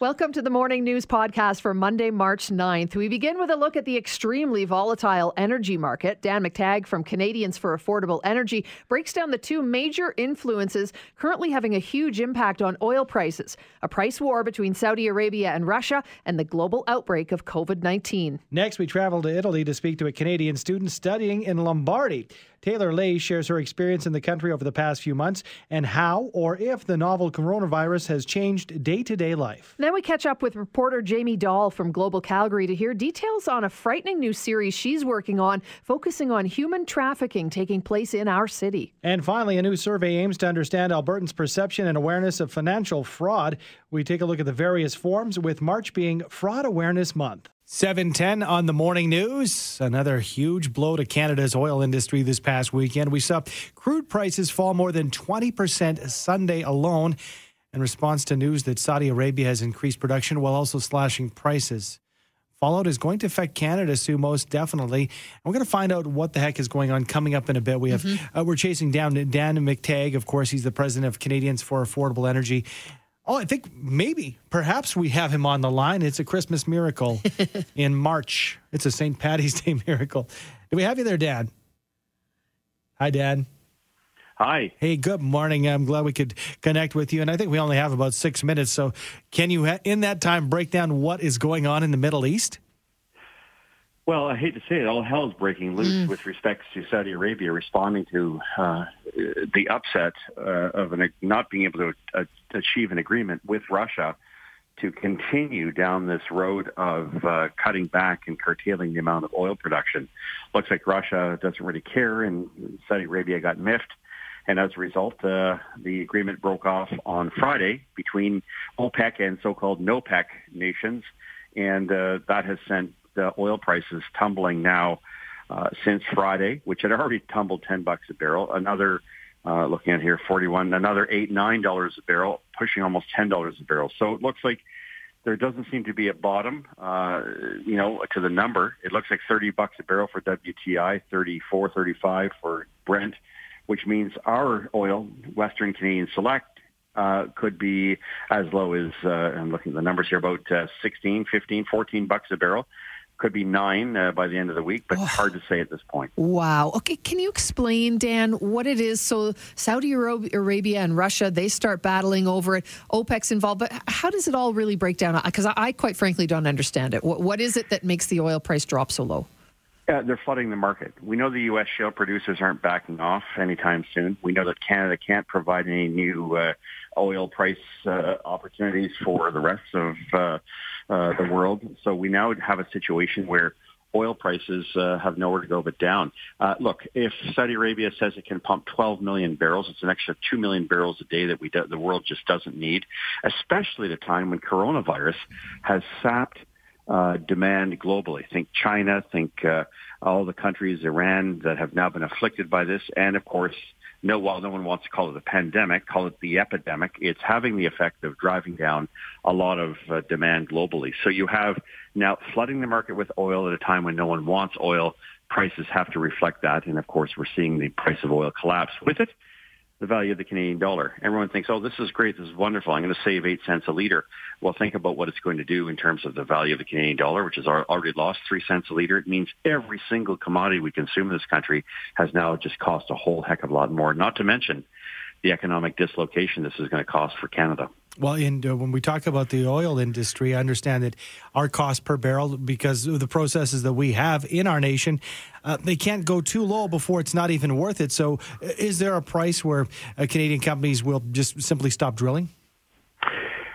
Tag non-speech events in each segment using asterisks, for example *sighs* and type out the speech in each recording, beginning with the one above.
Welcome to the Morning News Podcast for Monday, March 9th. We begin with a look at the extremely volatile energy market. Dan McTeague from Canadians for Affordable Energy breaks down the two major influences currently having a huge impact on oil prices a price war between Saudi Arabia and Russia, and the global outbreak of COVID 19. Next, we travel to Italy to speak to a Canadian student studying in Lombardy. Taylor Lay shares her experience in the country over the past few months and how or if the novel coronavirus has changed day to day life. Then we catch up with reporter Jamie Dahl from Global Calgary to hear details on a frightening new series she's working on, focusing on human trafficking taking place in our city. And finally, a new survey aims to understand Albertans' perception and awareness of financial fraud. We take a look at the various forms, with March being Fraud Awareness Month. 710 on the morning news. Another huge blow to Canada's oil industry this past weekend. We saw crude prices fall more than 20% Sunday alone in response to news that Saudi Arabia has increased production while also slashing prices. Fallout is going to affect Canada, Sue, most definitely. And we're going to find out what the heck is going on coming up in a bit. We have mm-hmm. uh, we're chasing down Dan McTeague. Of course, he's the president of Canadians for Affordable Energy. Oh, I think maybe, perhaps we have him on the line. It's a Christmas miracle *laughs* in March. It's a St. Patty's Day miracle. Do we have you there, Dan? Hi, Dan. Hi. Hey, good morning. I'm glad we could connect with you. And I think we only have about six minutes. So, can you, in that time, break down what is going on in the Middle East? Well, I hate to say it, all hell is breaking loose mm. with respect to Saudi Arabia responding to uh, the upset uh, of an, not being able to uh, achieve an agreement with Russia to continue down this road of uh, cutting back and curtailing the amount of oil production. Looks like Russia doesn't really care, and Saudi Arabia got miffed. And as a result, uh, the agreement broke off on Friday between OPEC and so-called NOPEC nations, and uh, that has sent uh, oil prices tumbling now uh, since Friday, which had already tumbled 10 bucks a barrel. Another, uh, looking at here, 41, another eight, nine dollars a barrel, pushing almost ten dollars a barrel. So it looks like there doesn't seem to be a bottom, uh, you know, to the number. It looks like 30 bucks a barrel for WTI, 34, 35 for Brent, which means our oil, Western Canadian Select, uh, could be as low as, uh, I'm looking at the numbers here, about uh, 16, 15, 14 bucks a barrel could be nine uh, by the end of the week, but oh. hard to say at this point. *sighs* Wow. Okay, can you explain, Dan, what it is? So Saudi Arabia and Russia, they start battling over it. OPEC's involved, but how does it all really break down? Because I, I, quite frankly don't understand it. What, what is it that makes the oil price drop so low? Uh, they're flooding the market. We know the U.S. shale producers aren't backing off anytime soon. We know that Canada can't provide any new uh, oil price uh, opportunities for the rest of uh, the world. So we now have a situation where oil prices uh, have nowhere to go but down. Uh, look, if Saudi Arabia says it can pump 12 million barrels, it's an extra 2 million barrels a day that we do, the world just doesn't need, especially at a time when coronavirus has sapped uh, demand globally. Think China, think uh, all the countries, Iran, that have now been afflicted by this, and of course, no, while no one wants to call it a pandemic, call it the epidemic. It's having the effect of driving down a lot of uh, demand globally. So you have now flooding the market with oil at a time when no one wants oil. Prices have to reflect that. And of course, we're seeing the price of oil collapse with it the value of the Canadian dollar. Everyone thinks, oh, this is great, this is wonderful, I'm going to save eight cents a liter. Well, think about what it's going to do in terms of the value of the Canadian dollar, which has already lost three cents a liter. It means every single commodity we consume in this country has now just cost a whole heck of a lot more, not to mention the economic dislocation this is going to cost for Canada. Well, and uh, when we talk about the oil industry, I understand that our cost per barrel, because of the processes that we have in our nation, uh, they can't go too low before it's not even worth it. So, uh, is there a price where uh, Canadian companies will just simply stop drilling?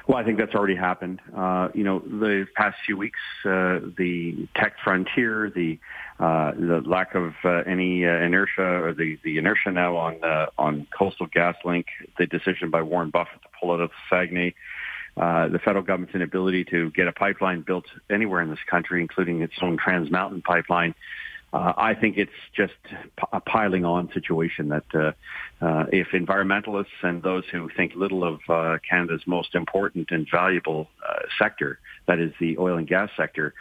Well, I think that's already happened. Uh, you know, the past few weeks, uh, the Teck Frontier, the uh, the lack of uh, any uh, inertia, or the, the inertia now on uh, on Coastal GasLink, the decision by Warren Buffett to pull out of Saguenay, the federal government's inability to get a pipeline built anywhere in this country, including its own Trans Mountain pipeline. Uh, I think it's just a piling on situation that uh, uh, if environmentalists and those who think little of uh, Canada's most important and valuable uh, sector, that is the oil and gas sector,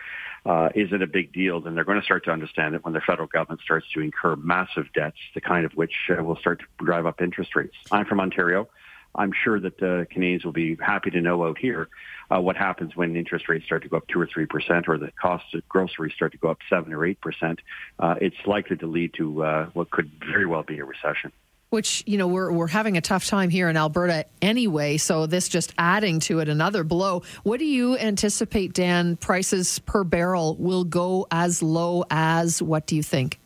uh, isn't a big deal, then they're going to start to understand it when the federal government starts to incur massive debts, the kind of which will start to drive up interest rates. I'm from Ontario. I'm sure that uh, Canadians will be happy to know out here uh, what happens when interest rates start to go up two or three percent, or the costs of groceries start to go up seven or eight percent. Uh, it's likely to lead to uh, what could very well be a recession which you know we're we're having a tough time here in Alberta anyway so this just adding to it another blow what do you anticipate Dan prices per barrel will go as low as what do you think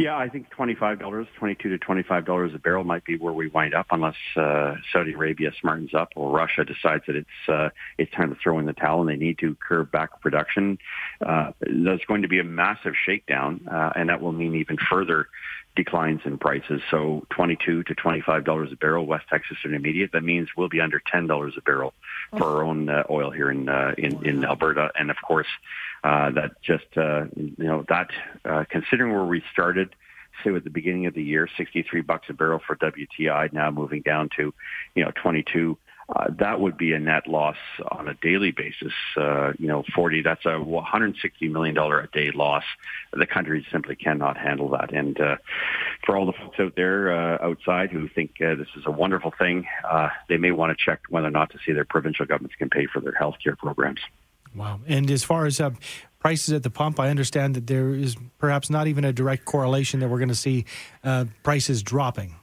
yeah, I think twenty-five dollars, twenty-two to twenty-five dollars a barrel might be where we wind up, unless uh, Saudi Arabia smartens up or Russia decides that it's uh, it's time to throw in the towel and they need to curb back production. Uh, there's going to be a massive shakedown, uh, and that will mean even further declines in prices. So 22 to 25 dollars a barrel, West Texas Intermediate. That means we'll be under 10 dollars a barrel for our own uh, oil here in, uh, in in Alberta. And of course, uh, that just uh, you know that uh, considering where we started. Say at the beginning of the year, 63 bucks a barrel for WTI, now moving down to, you know, 22 uh, that would be a net loss on a daily basis. Uh, you know, 40, that's a 160 million dollar a day loss. The country simply cannot handle that. And uh, for all the folks out there uh, outside who think uh, this is a wonderful thing, they may want to check whether or not to see their provincial governments can pay for their health care programs. Wow. And as far as uh, prices at the pump, I understand that there is perhaps not even a direct correlation that we're going to see uh, prices dropping.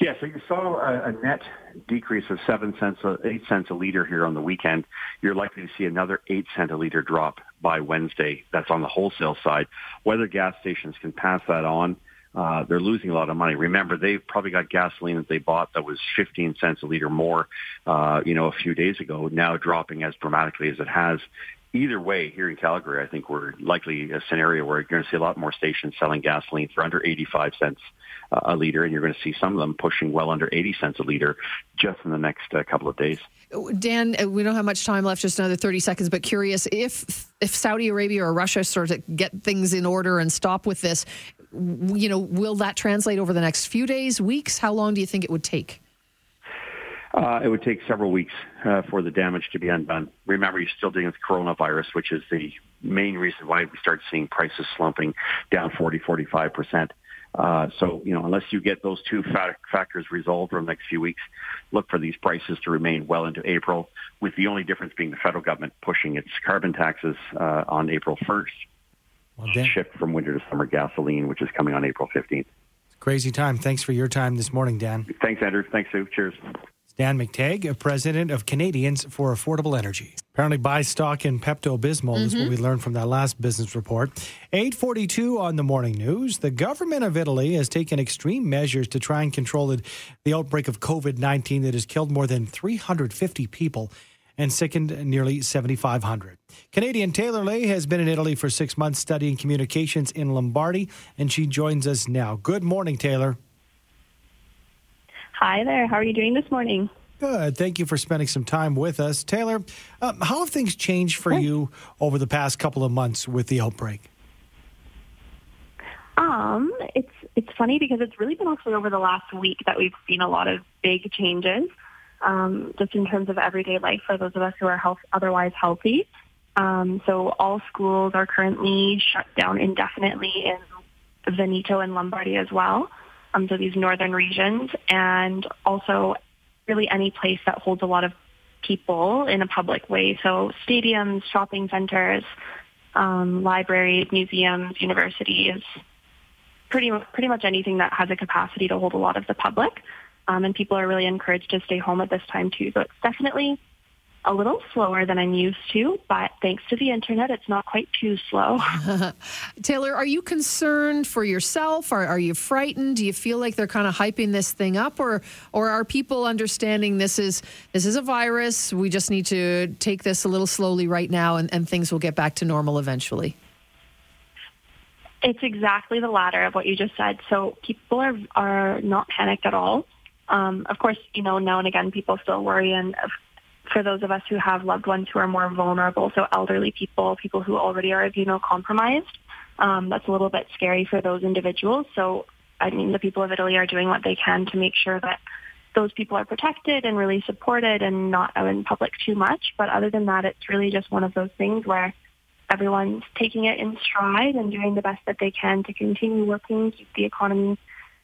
Yeah, so you saw a, a net decrease of seven cents, uh, eight cents a liter here on the weekend. You're likely to see another eight cent a liter drop by Wednesday. That's on the wholesale side. Whether gas stations can pass that on, uh, they're losing a lot of money. Remember, they've probably got gasoline that they bought that was 15 cents a liter more, uh, you know, a few days ago, now dropping as dramatically as it has either way, here in Calgary, I think we're likely a scenario where you're going to see a lot more stations selling gasoline for under 85 cents uh, a liter, and you're going to see some of them pushing well under 80 cents a liter just in the next uh, couple of days. Dan, uh, we don't have much time left, just another 30 seconds, but curious if if Saudi Arabia or Russia sort of get things in order and stop with this, you know, will that translate over the next few days, weeks? How long do you think it would take? Uh, it would take several weeks uh, for the damage to be undone. Remember, you're still dealing with coronavirus, which is the main reason why we start seeing prices slumping down 40, 45 percent. Uh, so, you know, unless you get those two factors resolved over the next few weeks, look for these prices to remain well into April, with the only difference being the federal government pushing its carbon taxes uh, on April 1st. Well, shift from winter to summer gasoline, which is coming on April 15th. Crazy time. Thanks for your time this morning, Dan. Thanks, Andrew. Thanks, Sue. Cheers. Dan McTeague, president of Canadians for Affordable Energy. Apparently, buy stock in Pepto Bismol mm-hmm. is what we mm-hmm. learned from that last business report. 842 on the morning news. The government of Italy has taken extreme measures to try and control the, the outbreak of COVID 19 that has killed more than 350 people and sickened nearly 7,500. Canadian Taylor Lay has been in Italy for six months studying communications in Lombardy, and she joins us now. Good morning, Taylor. Hi there. How are you doing this morning? Good. Thank you for spending some time with us. Taylor, uh, how have things changed for you over the past couple of months with the outbreak? Um, it's it's funny because it's really been actually over the last week that we've seen a lot of big changes, um, just in terms of everyday life for those of us who are health, otherwise healthy. Um, so all schools are currently shut down indefinitely in Veneto and Lombardy as well um, so these northern regions, and also really any place that holds a lot of people in a public way. So stadiums, shopping centers, um, libraries, museums, universities, pretty pretty much anything that has a capacity to hold a lot of the public. Um, and people are really encouraged to stay home at this time too. So it's definitely a little slower than I'm used to, but thanks to the internet, it's not quite too slow. *laughs* *laughs* Taylor, are you concerned for yourself? Are, are you frightened? Do you feel like they're kind of hyping this thing up, or or are people understanding this is this is a virus? We just need to take this a little slowly right now, and, and things will get back to normal eventually. It's exactly the latter of what you just said. So people are are not panicked at all. Um, of course, you know, now and again, people still worry, and for those of us who have loved ones who are more vulnerable, so elderly people, people who already are immunocompromised. Um, that's a little bit scary for those individuals. So, I mean, the people of Italy are doing what they can to make sure that those people are protected and really supported and not out in public too much. But other than that, it's really just one of those things where everyone's taking it in stride and doing the best that they can to continue working, keep the economy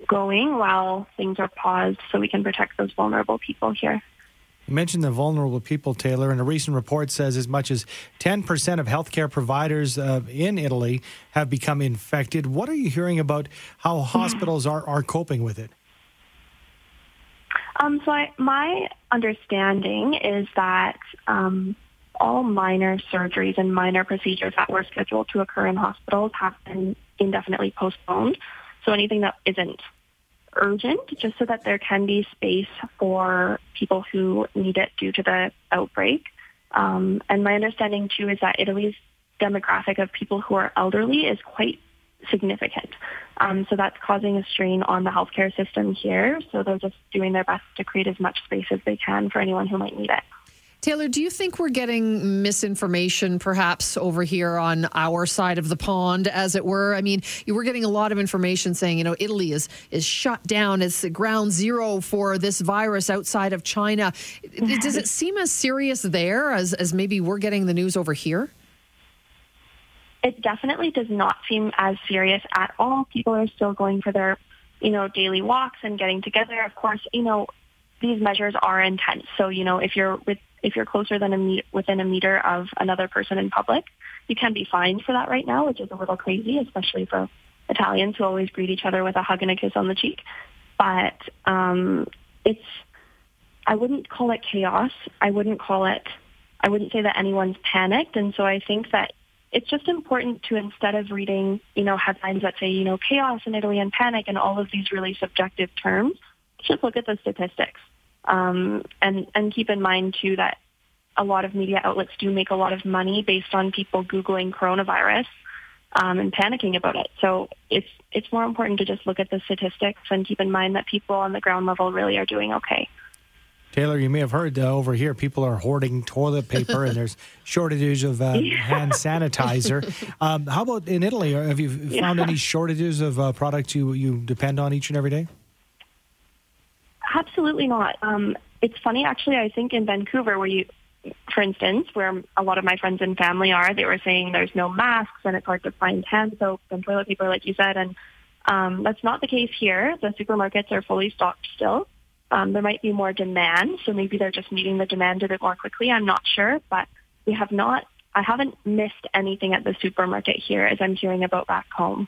going while things are paused so we can protect those vulnerable people here. You mentioned the vulnerable people, Taylor, and a recent report says as much as 10% of healthcare providers uh, in Italy have become infected. What are you hearing about how hospitals are, are coping with it? Um, so I, my understanding is that um, all minor surgeries and minor procedures that were scheduled to occur in hospitals have been indefinitely postponed. So anything that isn't urgent just so that there can be space for people who need it due to the outbreak. Um, and my understanding too is that Italy's demographic of people who are elderly is quite significant. Um, so that's causing a strain on the healthcare system here. So they're just doing their best to create as much space as they can for anyone who might need it. Taylor, do you think we're getting misinformation perhaps over here on our side of the pond, as it were? I mean, you were getting a lot of information saying, you know, Italy is, is shut down as ground zero for this virus outside of China. Does it seem as serious there as, as maybe we're getting the news over here? It definitely does not seem as serious at all. People are still going for their, you know, daily walks and getting together. Of course, you know, these measures are intense. So, you know, if you're with if you're closer than a meet, within a meter of another person in public, you can be fined for that right now, which is a little crazy, especially for Italians who always greet each other with a hug and a kiss on the cheek. But um, it's, I wouldn't call it chaos. I wouldn't call it, I wouldn't say that anyone's panicked. And so I think that it's just important to instead of reading, you know, headlines that say, you know, chaos in Italy and panic and all of these really subjective terms, just look at the statistics. Um, and, and keep in mind, too, that a lot of media outlets do make a lot of money based on people Googling coronavirus um, and panicking about it. So it's, it's more important to just look at the statistics and keep in mind that people on the ground level really are doing okay. Taylor, you may have heard uh, over here people are hoarding toilet paper and there's *laughs* shortages of uh, yeah. hand sanitizer. Um, how about in Italy? Have you found yeah. any shortages of uh, products you, you depend on each and every day? Absolutely not. Um, it's funny, actually. I think in Vancouver, where you, for instance, where a lot of my friends and family are, they were saying there's no masks and it's hard to find hand soap and toilet paper, like you said. And um, that's not the case here. The supermarkets are fully stocked still. Um, there might be more demand, so maybe they're just meeting the demand a bit more quickly. I'm not sure, but we have not. I haven't missed anything at the supermarket here as I'm hearing about back home.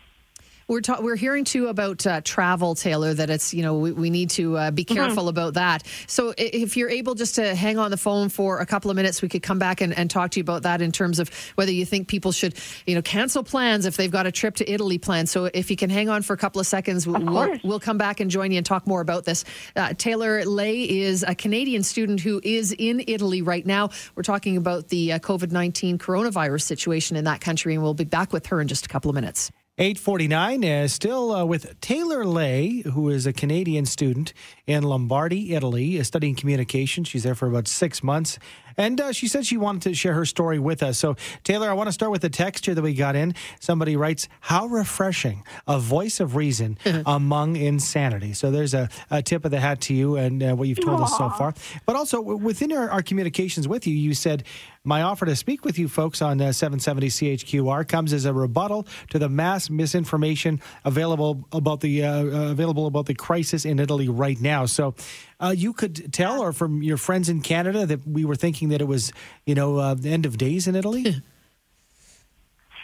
We're ta- we're hearing too about uh, travel, Taylor. That it's you know we, we need to uh, be mm-hmm. careful mm-hmm. about that. So if you're able just to hang on the phone for a couple of minutes, we could come back and, and talk to you about that in terms of whether you think people should you know cancel plans if they've got a trip to Italy planned. So if you can hang on for a couple of seconds, of we'll, we'll come back and join you and talk more about this. Uh, Taylor Lay is a Canadian student who is in Italy right now. We're talking about the uh, COVID 19 coronavirus situation in that country, and we'll be back with her in just a couple of minutes. 849 uh, still uh, with Taylor Lay, who is a Canadian student in Lombardy, Italy, studying communication. She's there for about six months. And uh, she said she wanted to share her story with us. So, Taylor, I want to start with the text here that we got in. Somebody writes, How refreshing, a voice of reason *laughs* among insanity. So, there's a, a, tip of the hat to you and uh, what you've told Aww. us so far. But also, within our, our, communications with you, you said, My offer to speak with you folks on uh, 770 CHQR comes as a rebuttal to the mass misinformation available about the uh, uh, available about the crisis in Italy right now. So, uh, you could tell, or from your friends in Canada, that we were thinking that it was, you know, uh, the end of days in Italy?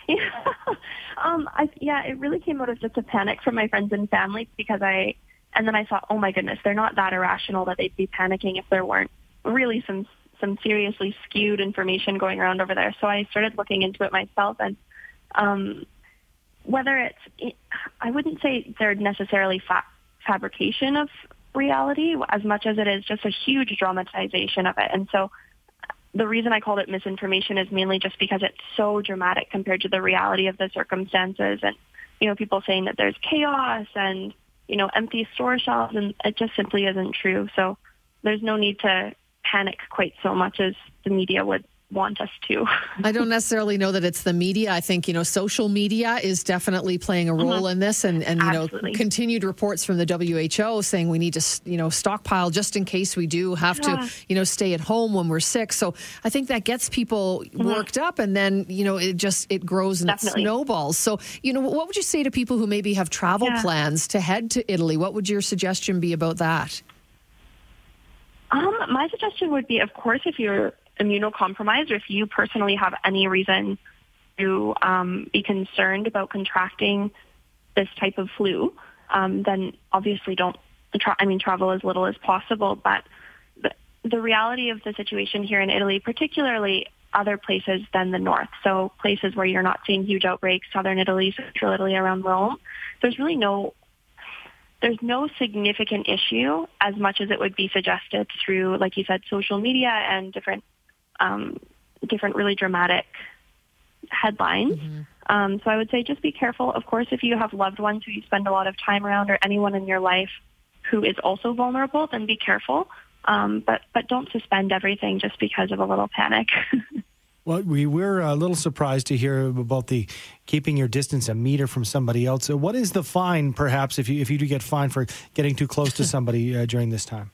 yeah. *laughs* *laughs* um, I, yeah, it really came out of just a panic from my friends and family because I, and then I thought, oh my goodness, they're not that irrational that they'd be panicking if there weren't really some some seriously skewed information going around over there. So I started looking into it myself, and um, whether it's, I wouldn't say they're necessarily fa- fabrication of reality as much as it is just a huge dramatization of it. And so the reason I called it misinformation is mainly just because it's so dramatic compared to the reality of the circumstances and, you know, people saying that there's chaos and, you know, empty store shelves and it just simply isn't true. So there's no need to panic quite so much as the media would want us to. *laughs* I don't necessarily know that it's the media. I think, you know, social media is definitely playing a role mm-hmm. in this and, and you Absolutely. know, continued reports from the WHO saying we need to, you know, stockpile just in case we do have yeah. to, you know, stay at home when we're sick. So I think that gets people mm-hmm. worked up and then, you know, it just, it grows and definitely. it snowballs. So, you know, what would you say to people who maybe have travel yeah. plans to head to Italy? What would your suggestion be about that? Um, my suggestion would be, of course, if you're immunocompromised or if you personally have any reason to um, be concerned about contracting this type of flu, um, then obviously don't, tra- I mean, travel as little as possible. But the, the reality of the situation here in Italy, particularly other places than the north, so places where you're not seeing huge outbreaks, southern Italy, central Italy, around Rome, there's really no there's no significant issue as much as it would be suggested through, like you said, social media and different um, different really dramatic headlines. Mm-hmm. Um, so I would say just be careful. Of course, if you have loved ones who you spend a lot of time around or anyone in your life who is also vulnerable, then be careful. Um, but but don't suspend everything just because of a little panic. *laughs* well, we were a little surprised to hear about the keeping your distance a meter from somebody else. So what is the fine, perhaps, if you if you do get fined for getting too close to *laughs* somebody uh, during this time?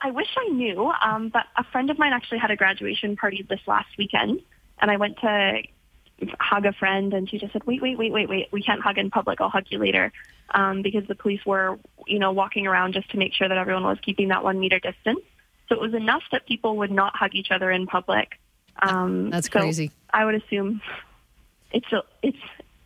I wish I knew, um, but a friend of mine actually had a graduation party this last weekend, and I went to hug a friend, and she just said, "Wait, wait, wait, wait, wait! We can't hug in public. I'll hug you later," um, because the police were, you know, walking around just to make sure that everyone was keeping that one meter distance. So it was enough that people would not hug each other in public. Um, That's crazy. So I would assume it's a, it's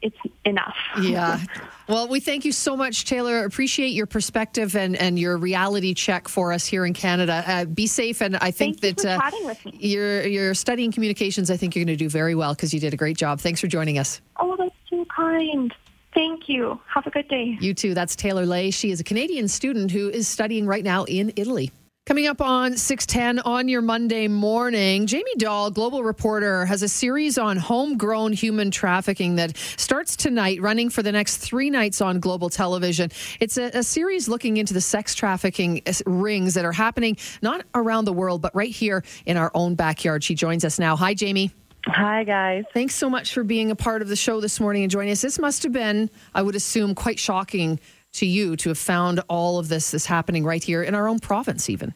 it's enough. yeah. *laughs* Well, we thank you so much, Taylor. Appreciate your perspective and, and your reality check for us here in Canada. Uh, be safe, and I think thank that uh, you're you're studying communications. I think you're going to do very well because you did a great job. Thanks for joining us. Oh, that's so kind. Thank you. Have a good day. You too. That's Taylor Lay. She is a Canadian student who is studying right now in Italy. Coming up on 610 on your Monday morning, Jamie Dahl, global reporter, has a series on homegrown human trafficking that starts tonight, running for the next three nights on global television. It's a, a series looking into the sex trafficking uh, rings that are happening not around the world, but right here in our own backyard. She joins us now. Hi, Jamie. Hi, guys. Thanks so much for being a part of the show this morning and joining us. This must have been, I would assume, quite shocking to you to have found all of this is happening right here in our own province, even?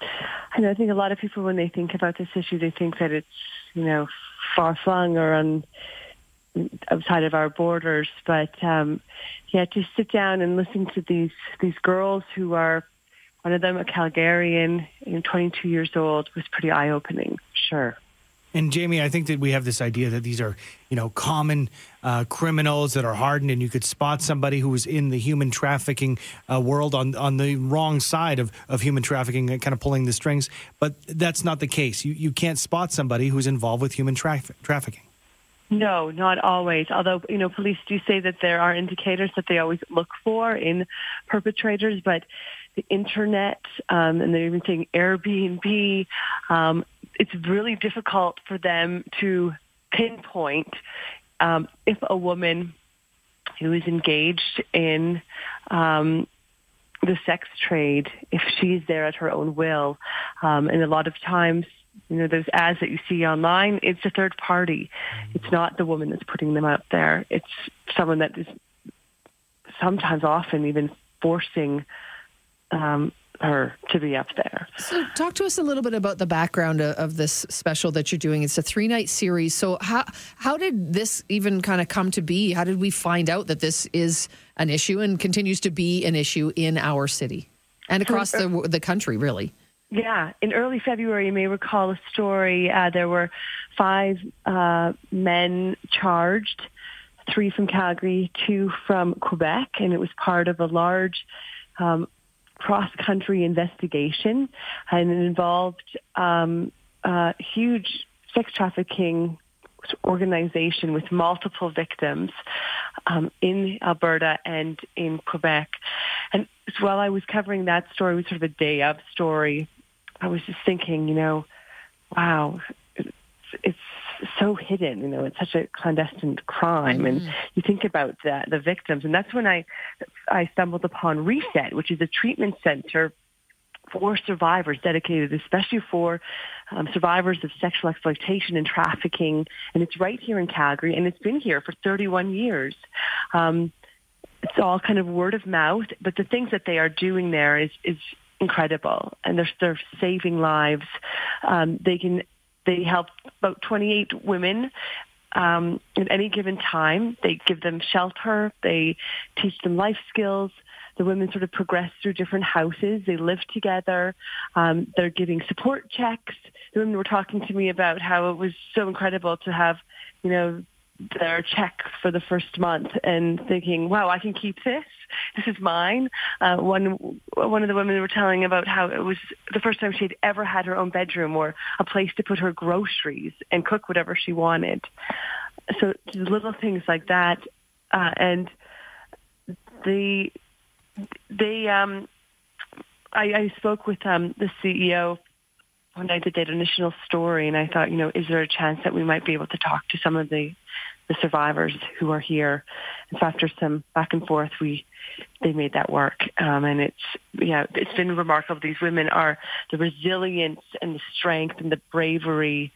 I know. I think a lot of people, when they think about this issue, they think that it's you know far flung or on outside of our borders. But um, yeah, to sit down and listen to these these girls who are one of them a Calgarian, you know, 22 years old, was pretty eye opening. Sure. And Jamie, I think that we have this idea that these are, you know, common uh, criminals that are hardened, and you could spot somebody who was in the human trafficking uh, world on on the wrong side of, of human trafficking, and kind of pulling the strings. But that's not the case. You you can't spot somebody who's involved with human tra- trafficking. No, not always. Although you know, police do say that there are indicators that they always look for in perpetrators, but the internet um, and they're even saying Airbnb. Um, it's really difficult for them to pinpoint um, if a woman who is engaged in um, the sex trade, if she's there at her own will, um, and a lot of times, you know, those ads that you see online, it's a third party. It's not the woman that's putting them out there. It's someone that is sometimes, often, even forcing um, her to be up there. So, talk to us a little bit about the background of, of this special that you're doing. It's a three night series. So, how how did this even kind of come to be? How did we find out that this is an issue and continues to be an issue in our city and across the the country, really? Yeah, in early February, you may recall a story. Uh, there were five uh, men charged, three from Calgary, two from Quebec, and it was part of a large um, cross-country investigation, and it involved um, a huge sex trafficking organization with multiple victims um, in Alberta and in Quebec. And while I was covering that story, it was sort of a day of story. I was just thinking, you know, wow, it's, it's so hidden. You know, it's such a clandestine crime, mm-hmm. and you think about the, the victims, and that's when I I stumbled upon Reset, which is a treatment center for survivors dedicated especially for um, survivors of sexual exploitation and trafficking, and it's right here in Calgary, and it's been here for 31 years. Um, it's all kind of word of mouth, but the things that they are doing there is is incredible, and they're they're saving lives. Um, they can they help about 28 women um, at any given time. They give them shelter. They teach them life skills. The women sort of progress through different houses. They live together. Um, they're giving support checks. The women were talking to me about how it was so incredible to have, you know, their check for the first month and thinking, wow, I can keep this. This is mine. Uh, one, one of the women were telling about how it was the first time she had ever had her own bedroom or a place to put her groceries and cook whatever she wanted. So little things like that. Uh, and the, they, um, I, I spoke with um, the CEO when I did that initial story, and I thought, you know, is there a chance that we might be able to talk to some of the the survivors who are here? And so after some back and forth, we they made that work, um, and it's yeah, it's been remarkable. These women are the resilience and the strength and the bravery.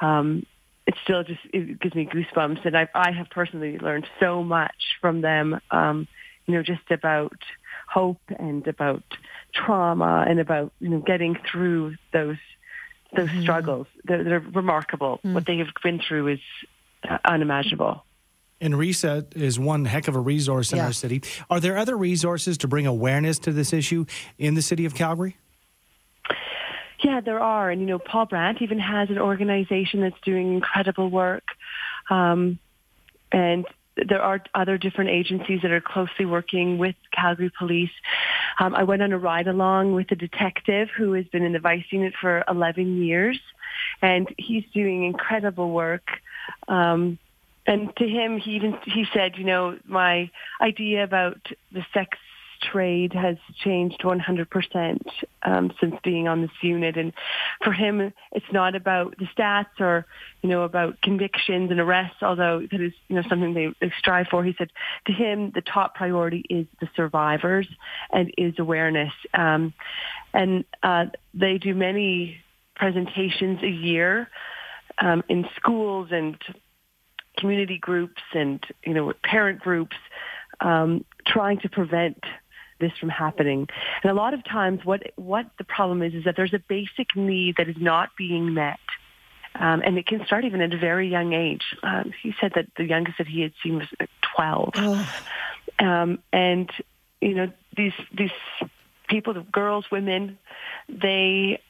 Um, it still just it gives me goosebumps, and I I have personally learned so much from them. Um, you know, just about hope and about trauma and about you know getting through those those mm-hmm. struggles. They're, they're remarkable. Mm. What they have been through is uh, unimaginable. And Reset is one heck of a resource in yeah. our city. Are there other resources to bring awareness to this issue in the city of Calgary? Yeah, there are. And, you know, Paul Brandt even has an organization that's doing incredible work. Um, and there are other different agencies that are closely working with Calgary Police. Um, I went on a ride along with a detective who has been in the Vice Unit for 11 years, and he's doing incredible work. Um, and to him, he even he said, you know, my idea about the sex trade has changed 100% um, since being on this unit. And for him, it's not about the stats or, you know, about convictions and arrests, although that is, you know, something they, they strive for. He said to him, the top priority is the survivors and is awareness. Um, and uh, they do many presentations a year um, in schools and community groups and, you know, parent groups um, trying to prevent this from happening. And a lot of times what, what the problem is, is that there's a basic need that is not being met. Um, and it can start even at a very young age. Um, he said that the youngest that he had seen was 12. Oh. Um, and, you know, these, these people, the girls, women, they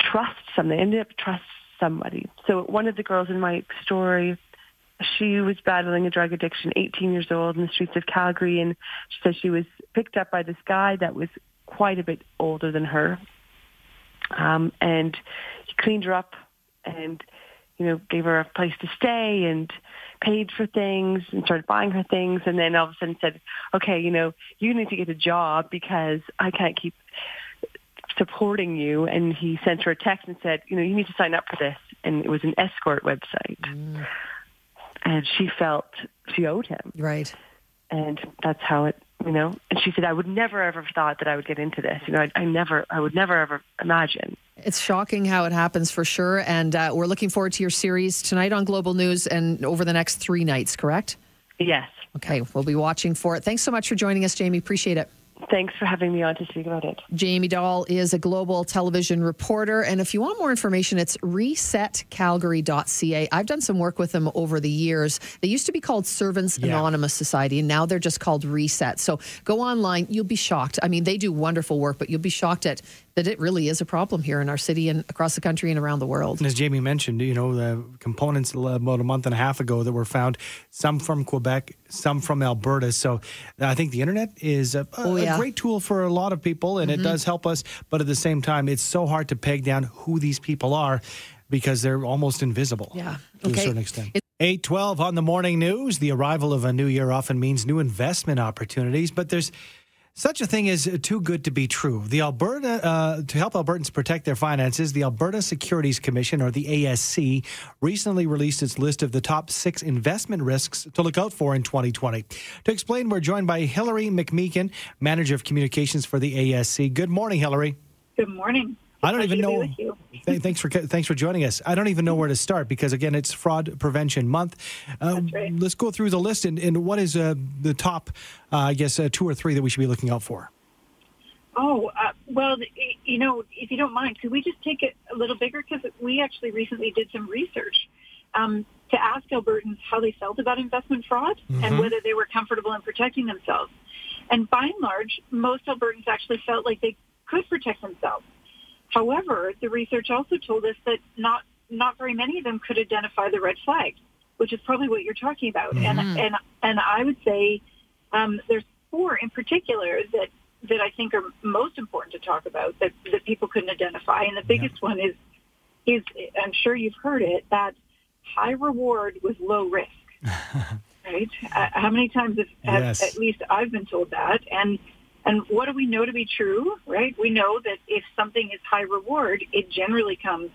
trust something. They ended up trust somebody. So one of the girls in my story she was battling a drug addiction, 18 years old, in the streets of Calgary, and she said she was picked up by this guy that was quite a bit older than her, um, and he cleaned her up and you know gave her a place to stay and paid for things and started buying her things, and then all of a sudden said, "Okay, you know, you need to get a job because I can't keep." supporting you. And he sent her a text and said you know you need to sign up for this. And it was an escort website. Mm and she felt she owed him. Right. And that's how it, you know. And she said, "I would never ever have thought that I would get into this. You know, I, I never, I would never ever imagine." It's shocking how it happens for sure, and uh, we're looking forward to your series tonight on Global News and over the next three nights. Correct? Yes. Okay, we'll be watching for it. Thanks so much for joining us, Jamie. Appreciate it. Thanks for having me on to speak about it. Jamie Dahl is a global television reporter. And if you want more information, it's resetcalgary.ca. I've done some work with them over the years. They used to be called Servants yeah. Anonymous Society, and now they're just called Reset. So go online. You'll be shocked. I mean, they do wonderful work, but you'll be shocked at that it really is a problem here in our city and across the country and around the world. And as Jamie mentioned, you know, the components about a month and a half ago that were found, some from Quebec, some from Alberta. So I think the internet is a, oh, yeah. a great tool for a lot of people and mm-hmm. it does help us. But at the same time, it's so hard to peg down who these people are because they're almost invisible yeah. to okay. a certain extent. 812 on the morning news. The arrival of a new year often means new investment opportunities, but there's such a thing is too good to be true. The Alberta, uh, to help Albertans protect their finances, the Alberta Securities Commission, or the ASC, recently released its list of the top six investment risks to look out for in 2020. To explain, we're joined by Hillary McMeekin, Manager of Communications for the ASC. Good morning, Hillary. Good morning. I don't even know. thanks for thanks for joining us. I don't even know where to start because again, it's Fraud Prevention Month. Uh, right. Let's go through the list and, and what is uh, the top, uh, I guess, uh, two or three that we should be looking out for. Oh uh, well, you know, if you don't mind, could we just take it a little bigger because we actually recently did some research um, to ask Albertans how they felt about investment fraud mm-hmm. and whether they were comfortable in protecting themselves. And by and large, most Albertans actually felt like they could protect themselves. However, the research also told us that not not very many of them could identify the red flags, which is probably what you're talking about. Mm-hmm. And and and I would say um, there's four in particular that that I think are most important to talk about that that people couldn't identify. And the biggest yeah. one is is I'm sure you've heard it that high reward with low risk. *laughs* right? Uh, how many times have, yes. at least I've been told that and and what do we know to be true, right? We know that if something is high reward, it generally comes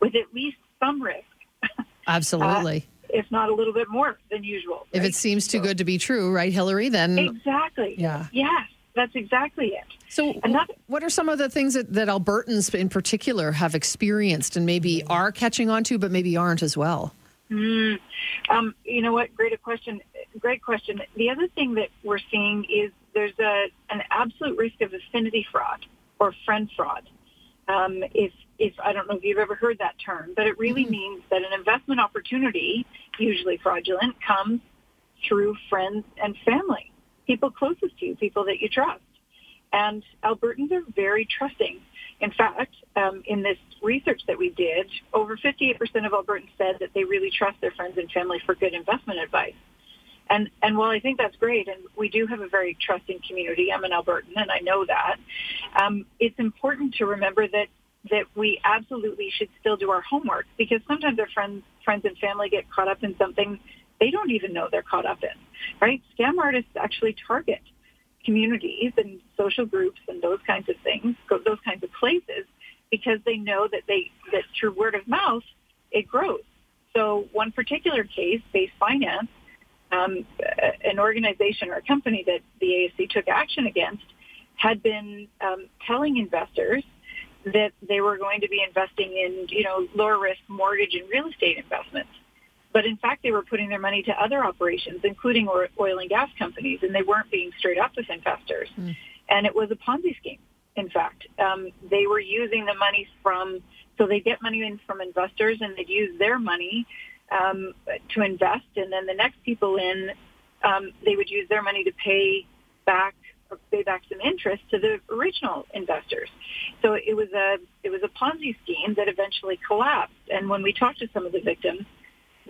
with at least some risk. *laughs* Absolutely. uh, if not a little bit more than usual. Right? If it seems too so, good to be true, right, Hillary? Then exactly. Yeah. Yes, that's exactly it. So, that, what are some of the things that, that Albertans in particular have experienced and maybe are catching on to, but maybe aren't as well? Mm, um, you know what? Great question. Great question. The other thing that we're seeing is there's a, an absolute risk of affinity fraud or friend fraud. Um, if, if I don't know if you've ever heard that term, but it really mm-hmm. means that an investment opportunity, usually fraudulent, comes through friends and family, people closest to you, people that you trust. And Albertans are very trusting. In fact, um, in this research that we did, over 58% of Albertans said that they really trust their friends and family for good investment advice. And and while I think that's great, and we do have a very trusting community, I'm an Albertan, and I know that. Um, it's important to remember that that we absolutely should still do our homework because sometimes our friends friends and family get caught up in something they don't even know they're caught up in. Right? Scam artists actually target communities and social groups and those kinds of things, those kinds of places, because they know that they that through word of mouth it grows. So one particular case, Base Finance, um, an organization or a company that the ASC took action against had been um, telling investors that they were going to be investing in, you know, lower risk mortgage and real estate investments. But in fact, they were putting their money to other operations, including oil and gas companies, and they weren't being straight up with investors. Mm. And it was a Ponzi scheme. In fact, um, they were using the money from, so they get money in from investors and they'd use their money um, to invest, and then the next people in, um, they would use their money to pay back or pay back some interest to the original investors. So it was a it was a Ponzi scheme that eventually collapsed. And when we talked to some of the victims,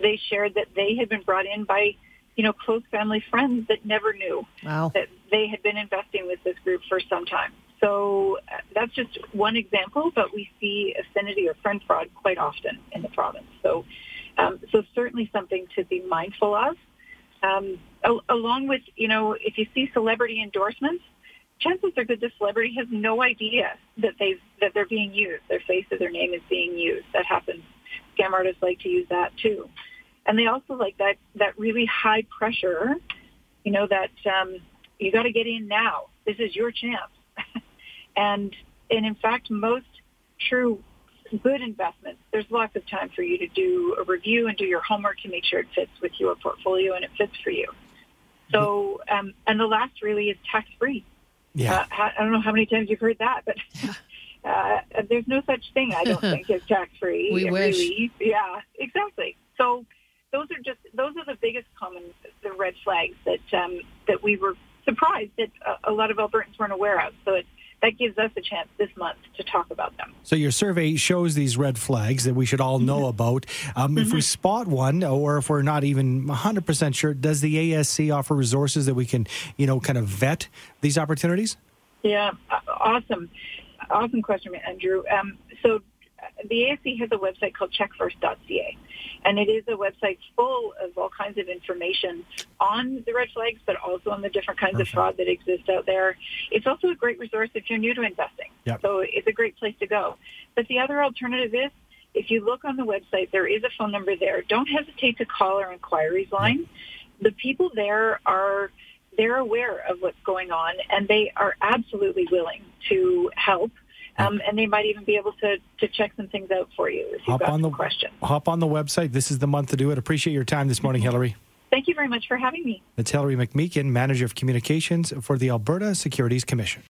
they shared that they had been brought in by you know close family friends that never knew wow. that they had been investing with this group for some time. So uh, that's just one example, but we see affinity or friend fraud quite often in the province. So um, so certainly something to be mindful of. Um, along with, you know, if you see celebrity endorsements, chances are good the celebrity has no idea that they that they're being used. Their face or their name is being used. That happens. Scam artists like to use that too, and they also like that that really high pressure. You know that um, you got to get in now. This is your chance, *laughs* and and in fact, most true good investments, there's lots of time for you to do a review and do your homework to make sure it fits with your portfolio and it fits for you. So, um, and the last really is tax free. Yeah. Uh, I don't know how many times you've heard that, but *laughs* uh, there's no such thing, I don't think, as tax free. *laughs* We wish. Really. Yeah, exactly. So those are just, those are the biggest common, the red flags that, um, that we were surprised that a, a lot of Albertans weren't aware of. So it's, that gives us a chance this month to talk about them. So your survey shows these red flags that we should all know mm-hmm. about. Um, mm-hmm. If we mm-hmm. spot one, or if we're not even 100% sure, does the ASC offer resources that we can, you know, kind of vet these opportunities? Yeah, awesome. Awesome question, Andrew. Um, so the ASC has a website called checkfirst.ca, and it is a website full of all kinds of information on the red flags, but also on the different kinds Perfect. of fraud that exist out there. It's also a great resource if you're new to investing. Yep. So it's a great place to go. But the other alternative is if you look on the website, there is a phone number there. Don't hesitate to call our inquiries line. Yep. The people there are they're aware of what's going on and they are absolutely willing to help Um, and they might even be able to, to check some things out for you if you've Hop got on the questions. hop on the website. This is the month to do it. Appreciate your time this morning, Hillary. Thank you very much for having me. That's Hillary McMeekin, Manager of Communications for the Alberta Securities Commission.